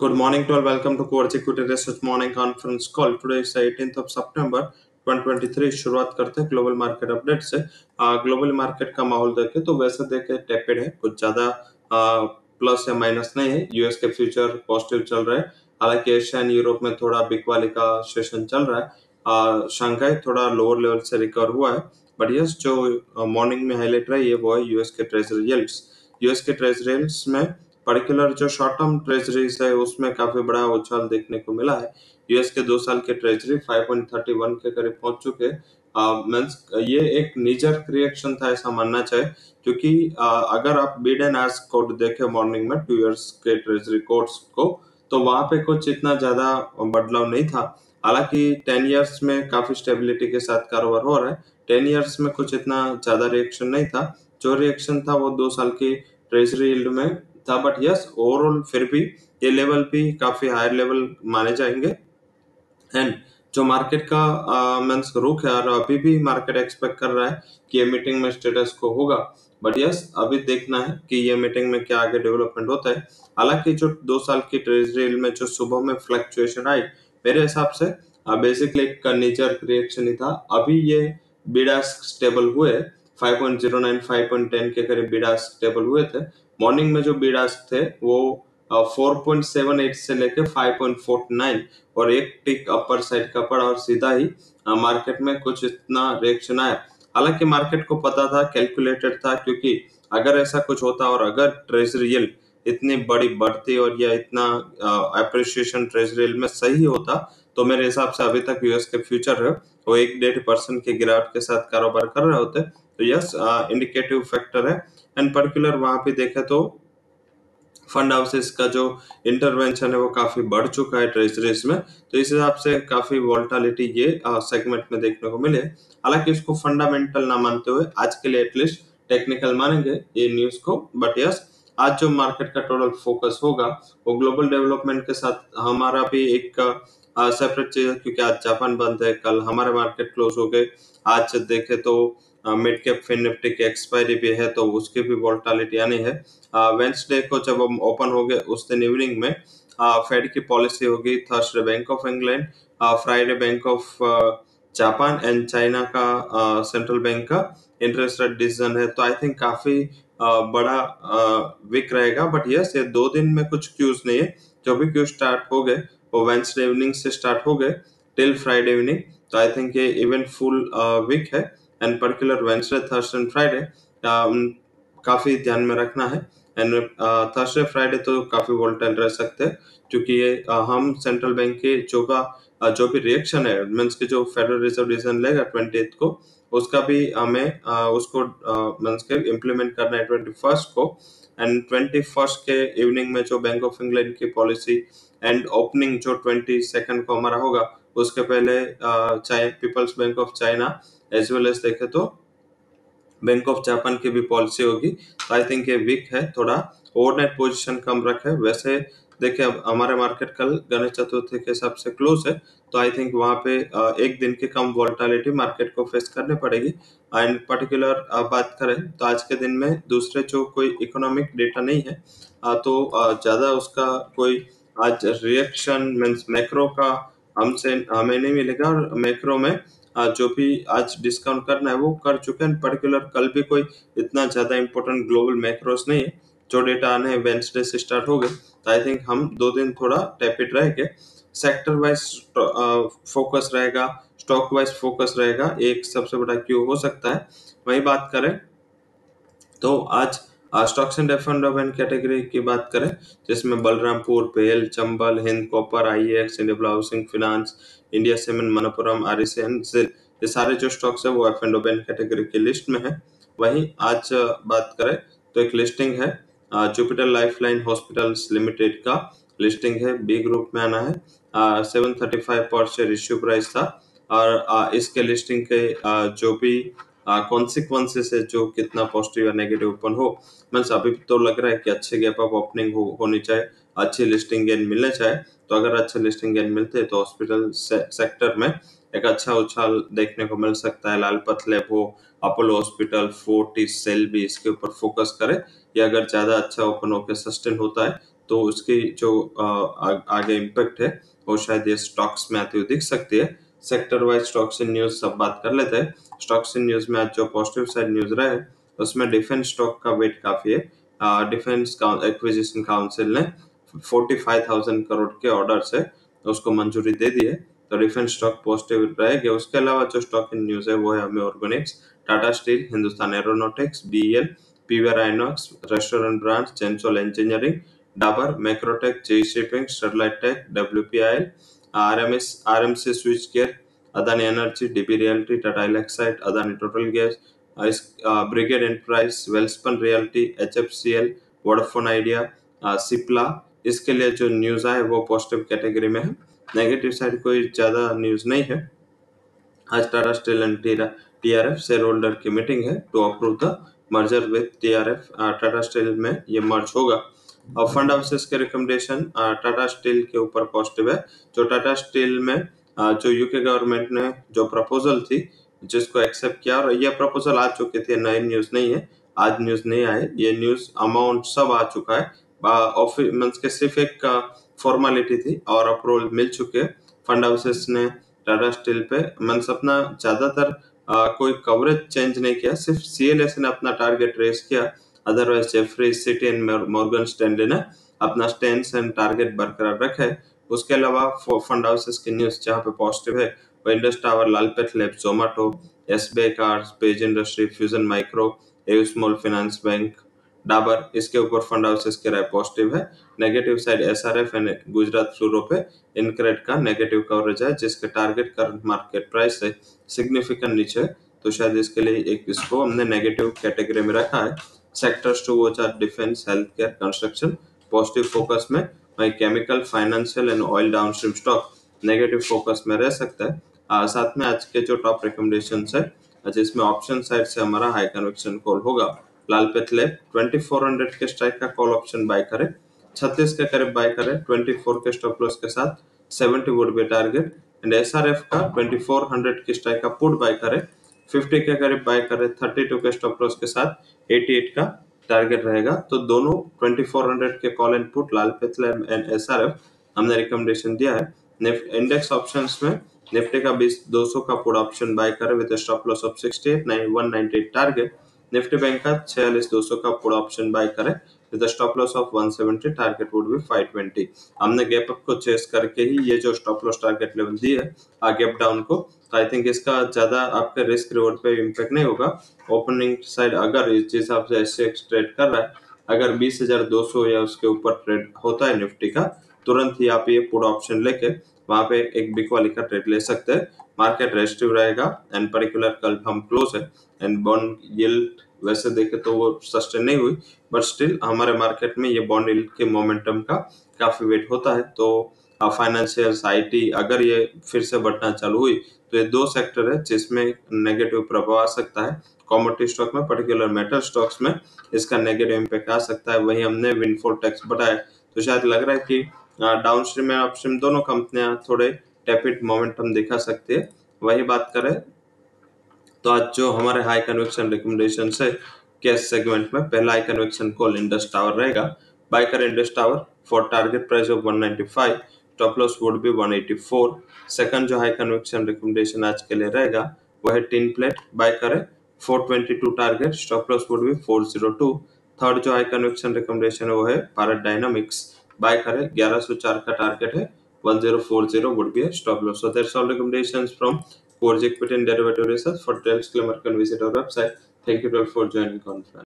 Good morning to all. Welcome to Quartz Equity Research Morning Conference Call. Today is 18th of September 2023 शुरुआत करते हैं global market update से। Global market का माहौल देखे तो वैसे देखे टेपेड है। कुछ ज़्यादा प्लस या माइनस नहीं है। यूएस के फ्यूचर पॉजिटिव चल रहे हैं। हालाँकि एशिया एंड यूरोप में थोड़ा बिग वाली का सेशन चल रहा है। शंघाई थोड़ा लोअर लेवल से रिकवर हुआ है। बट यस जो मॉर्निंग में हाईलाइट रही है वो है यूएस के ट्रेजरी यूएस के ट्रेजरी में पर्टिकुलर जो शॉर्ट टर्म ट्रेजरीज है, उसमें काफ़ी बड़ा उछाल देखने को मिला है। यूएस के दो साल के ट्रेजरी 5.31 के करीब पहुँच चुके मीन्स ये एक निजर रिएक्शन था, ऐसा मानना चाहिए, क्योंकि अगर आप बीड एंड आज कोड देखे मॉर्निंग में टू इयर्स के ट्रेजरी कोड्स को तो वहाँ पे कुछ इतना ज़्यादा बदलाव नहीं था। हालाँकि टेन इयर्स में काफ़ी स्टेबिलिटी के साथ कारोबार हो रहा है। टेन इयर्स में कुछ इतना ज़्यादा रिएक्शन नहीं था। जो रिएक्शन था वो दो साल की ट्रेजरी में था बट यस ओवरऑल फिर भी ये लेवल भी काफ़ी हायर लेवल माने जाएँगे। एंड जो मार्केट का मीन्स रुख है, और अभी भी मार्केट एक्सपेक्ट कर रहा है कि ये मीटिंग में स्टेटस को होगा। बट यस अभी देखना है कि ये मीटिंग में क्या आगे डेवलपमेंट होता है। हालाँकि जो दो साल की ट्रेजरी में जो सुबह में फ्लक्चुएशन आई, मेरे हिसाब से बेसिकली एक नेचर रिएक्शन ही था। अभी ये बीडास स्टेबल हुए 5.09 5.10 के करीब बीडास स्टेबल हुए थे। मॉर्निंग में जो बीडास थे, वो फोर पॉइंट सेवन एट से लेके फाइव पॉइंट फोर्टी नाइन और एक टिक अपर साइड का पड़ा और सीधा ही मार्केट में कुछ इतना रिएक्शन आया हालाँकि मार्केट को पता था कैलकुलेटेड था, क्योंकि अगर ऐसा कुछ होता और अगर ट्रेजरी इतनी बड़ी बढ़ती और या इतना अप्रिशिएशन ट्रेजरी में सही होता तो मेरे हिसाब से अभी तक यूएस के फ्यूचर है वो एक डेढ़ परसेंट के गिरावट के साथ कारोबार कर रहे होते। तो यस इंडिकेटिव फैक्टर है। एंड पर्टिकुलर वहाँ पे देखे तो फंड हाउसेस का जो इंटरवेंशन है वो काफ़ी बढ़ चुका है ट्रेजरीज में तो इस हिसाब से काफ़ी वोल्टालिटी ये सेगमेंट में देखने को मिले। हालाँकि इसको फंडामेंटल ना मानते हुए आज के लिए एटलीस्ट टेक्निकल मानेंगे ये न्यूज़ को। बट यस आज जो मार्केट का टोटल फोकस होगा, वो ग्लोबल डेवलपमेंट के साथ हमारा भी एक सेपरेट चीज़ है। क्योंकि आज जापान बंद है, कल हमारे मार्केट क्लोज हो गए। आज देखे तो मिड कैप फिन निफ्टी की एक्सपायरी भी है तो उसकी भी वोल्टालिटी आनी है। वेंसडे को जब हम ओपन हो गए, उस दिन इवनिंग में फेड की पॉलिसी होगी Thursday Bank of England Friday Bank of Japan and China का सेंट्रल बैंक का इंटरेस्ट रेट डिसीज़न है। तो आई थिंक काफ़ी बड़ा वीक रहेगा। बट यस ये दो दिन में कुछ क्यूज नहीं है। जो भी क्यूज स्टार्ट हो गए, वो वेंसडे इवनिंग से स्टार्ट हो गए टिल फ्राइडे इवनिंग तो आई थिंक ये इवेंट फुल वीक है। And particular Wednesday Thursday and Friday काफ़ी ध्यान में रखना है। एंड थर्सडे फ्राइडे तो काफ़ी वोल्टाइल रह सकते हैं, क्योंकि ये हम सेंट्रल बैंक के जो का जो भी रिएक्शन है मीन्स के जो फेडरल रिज़र्व डिसीज़न लेगा ट्वेंटी को, उसका भी हमें उसको मीन्स के इम्प्लीमेंट करना है ट्वेंटी को। एंड ट्वेंटी के इवनिंग में जो बैंक ऑफ़ इंग्लैंड की पॉलिसी एंड ओपनिंग जो ट्वेंटी को हमारा होगा, उसके पहले चाहे People's Bank of China as well as देखे तो बैंक ऑफ़ जापान की भी पॉलिसी होगी। तो आई थिंक ये वीक है, थोड़ा ओवरनाइट पोजीशन कम रखे। वैसे देखिए अब हमारे मार्केट कल गणेश चतुर्थी के हिसाब से क्लोज है। तो आई थिंक वहाँ पे एक दिन की कम वोल्टालिटी मार्केट को फेस करनी पड़ेगी। एंड पर्टिकुलर बात करें तो आज के दिन में दूसरे जो कोई इकोनॉमिक डेटा नहीं है तो ज़्यादा उसका कोई आज रिएक्शन मीन्स मैक्रो का हमसे, हमें नहीं मिलेगा। और मैक्रो में जो भी आज डिस्काउंट करना है, वो कर चुके हैं। पर्टिकुलर कल भी कोई इतना ज़्यादा इंपॉर्टेंट ग्लोबल मैक्रोस नहीं है। जो डेटा आने वेंसडे से स्टार्ट हो गए। तो आई थिंक हम दो दिन थोड़ा टैपिड रहेंगे। सेक्टर वाइज फोकस रहेगा। स्टॉक वाइज फोकस रहेगा। एक सबसे बड़ा क्यू हो सकता है। वही बात करें तो आज stocks and F and category की बात करें जिसमें बलरामपुर पेल Chambal Hind copper I X India housing finance India cement Manappuram are and ये सारे जो स्टॉक्स है वो F and O ban category की लिस्ट में है। वहीं आज बात करें तो एक लिस्टिंग है Jupiter Life Line Hospitals Limited का लिस्टिंग है। बी ग्रुप में आना है। सेवन थर्टी फाइव पर शेयर इश्यू प्राइस था। और आ, इसके लिस्टिंग के आ, जो भी कॉन्सिक्वेंसेस है जो कितना पॉजिटिव या नेगेटिव ओपन हो। मीन्स अभी तो लग रहा है कि अच्छे गैप अप ओपनिंग हो, होनी चाहिए अच्छी लिस्टिंग गेन मिलने चाहिए। तो अगर अच्छे लिस्टिंग गेन मिलते तो हॉस्पिटल से, सेक्टर में एक अच्छा उछाल देखने को मिल सकता है। लाल पतले हो अपोलो हॉस्पिटल फोर्टी सेल भी इसके ऊपर फोकस करे। या अगर ज़्यादा अच्छा ओपन होकर सस्टेन होता है तो उसकी जो आ, आगे इम्पेक्ट है वो शायद ये स्टॉक्स में आती हुई दिख सकती है। Sector wise stocks in news सब बात कर लेते हैं। स्टॉक्स इन न्यूज़ में आज जो पॉजिटिव साइड न्यूज़ रहे उसमें डिफेंस स्टॉक का वेट काफ़ी है। डिफेंस एक्विजिशन काउंसिल ने 45,000 करोड़ के ऑर्डर से उसको मंजूरी दे दी है। तो डिफेंस स्टॉक पॉजिटिव रहेगा। उसके अलावा जो स्टॉक इन न्यूज़ है वो है हमें organics Tata Steel Hindustan Aeronautics Aeronautics BL PVR INOX Restaurant Brands Gensol Engineering Dabur Macrotech J Shipping Sterlite Tech WPIL RMS, RMC Switchgear Adani Energy DB Realty, Tata Elxsi Adani Total Gas Brigade Enterprise, Welspun Realty, HFCL, Vodafone Idea Cipla. इसके लिए जो news आए वो positive category में है। Negative side कोई ज़्यादा news नहीं है। आज Tata Steel and T R F shareholder की मीटिंग है to approve the merger with T R F Tata Steel में ये मर्ज होगा। और फंड हाउसेस के रिकमेंडेशन टाटा स्टील के ऊपर पॉजिटिव है। जो टाटा स्टील में जो यूके गवर्नमेंट ने जो प्रपोजल थी, जिसको एक्सेप्ट किया, और ये प्रपोजल आ चुके थे नई न्यूज़ नहीं है, आज न्यूज़ नहीं आए, ये न्यूज़ अमाउंट सब आ चुका है। ऑफ़िस मीन्स के सिर्फ़ एक फॉर्मेलिटी थी, और अप्रूवल मिल चुके फंड हाउसेस ने टाटा स्टील पे मीन्स अपना ज़्यादातर कोई कवरेज चेंज नहीं किया, सिर्फ़ सीएलएस ने अपना टारगेट रेस किया। Otherwise Jefferies Citi and Morgan Stanley ने अपना स्टैंड एंड टारगेट बरकरार रखा है। उसके अलावा फंड हाउसेस की न्यूज़ जहाँ पे पॉजिटिव है वो Indus Tower Lalpath lab Zomato S B card Page Industry Fusion Micro AU Small Finance Bank Dabur इसके ऊपर फंड हाउसेस के राय पॉजिटिव है। Negative side SRF and Gujarat Fluoro पे इनक्रेड का नेगेटिव कवरेज है, जिसके टारगेट करंट मार्केट प्राइस से सिग्निफिकेंट नीचे तो शायद इसके लिए एक इसको हमने नेगेटिव कैटेगरी में रखा है। Sectors to watch are defence healthcare construction positive focus में वही chemical financial and oil downstream stock negative focus में रह सकता है। आ, साथ में आज के जो टॉप रिकमेंडेशन है जिसमें ऑप्शन साइड से हमारा हाई कन्वेक्शन कॉल होगा। लाल पेथले 2400 के स्ट्राइक का कॉल ऑप्शन बाय करें। 36 के करीब बाय करें 24 के स्टॉप लॉस के साथ 70 would be target and SRF का 2400 के स्ट्राइक का पुट बाय करें। 50 के करीब बाय करें 32 के स्टॉप लॉस के साथ 88 का टारगेट रहेगा। तो दोनों 2400 के call and put Lal Pathlab and SRF हमने रिकमेंडेशन दिया है। इंडेक्स ऑप्शन में निफ्टी का बीस, दो सौ का पुट ऑप्शन बाय करें with stop loss of 68 9198 target Nifty bank का छियालीस, दो सौ का पुट ऑप्शन बाय करें। With stop loss of 170 target would be 520 हमने गैप अप को चेस करके ही ये जो स्टॉप लॉस टारगेट लेवल दी है, आ गैप डाउन को तो आई थिंक इसका ज़्यादा आपके रिस्क रिवॉर्ड पे इम्पैक्ट नहीं होगा। ओपनिंग साइड अगर इस हिसाब से ऐसे ट्रेड कर रहा है, अगर बीस हज़ार दो सौ या उसके ऊपर ट्रेड होता है निफ्टी का, तुरंत ही आप ये पुट ऑप्शन लेके वहाँ पे एक बिग वाली का ट्रेड ले सकते हैं। मार्केट रेस्टिव रहेगा एंड पर्टिकुलर कल हम क्लोज है एंड बॉन्ड यील्ड वैसे देखे तो वो सस्टेन नहीं हुई बट स्टिल हमारे मार्केट में ये बॉन्ड के मोमेंटम का काफ़ी वेट होता है। तो फाइनेंशियल आईटी अगर ये फिर से बढ़ना चालू हुई तो ये दो सेक्टर है जिसमें नेगेटिव प्रभाव आ सकता है। कॉमोडिटी स्टॉक में पर्टिकुलर मेटल स्टॉक्स में इसका नेगेटिव इम्पैक्ट आ सकता है। वही हमने विनफोल टैक्स बढ़ाया तो शायद लग रहा है कि डाउन स्ट्रीम और अपस्ट्रीम दोनों कंपनियाँ थोड़े टेपिड मोमेंटम दिखा सकती है। वही बात करें तो आज जो हमारे हाई कन्वेक्शन रिकमेंडेशन है कैश सेगमेंट में पहला high conviction call Indus Tower रहेगा। बाय कर Indus Tower for target price of 195 stop loss would be 184 second जो हाई कन्वेक्शन रिकमेंडेशन आज के लिए रहेगा वो है टिन प्लेट बाय करें 422 target stop loss would be 402 third जो हाई कन्वेक्शन रिकमेंडेशन है वो है भारत डायनामिक्स बाय करें 1104 का टारगेट है 1040 would be a stop loss. So, that's all recommendations Equity and Derivative Research. For details, can visit our website. Thank you all for joining conference.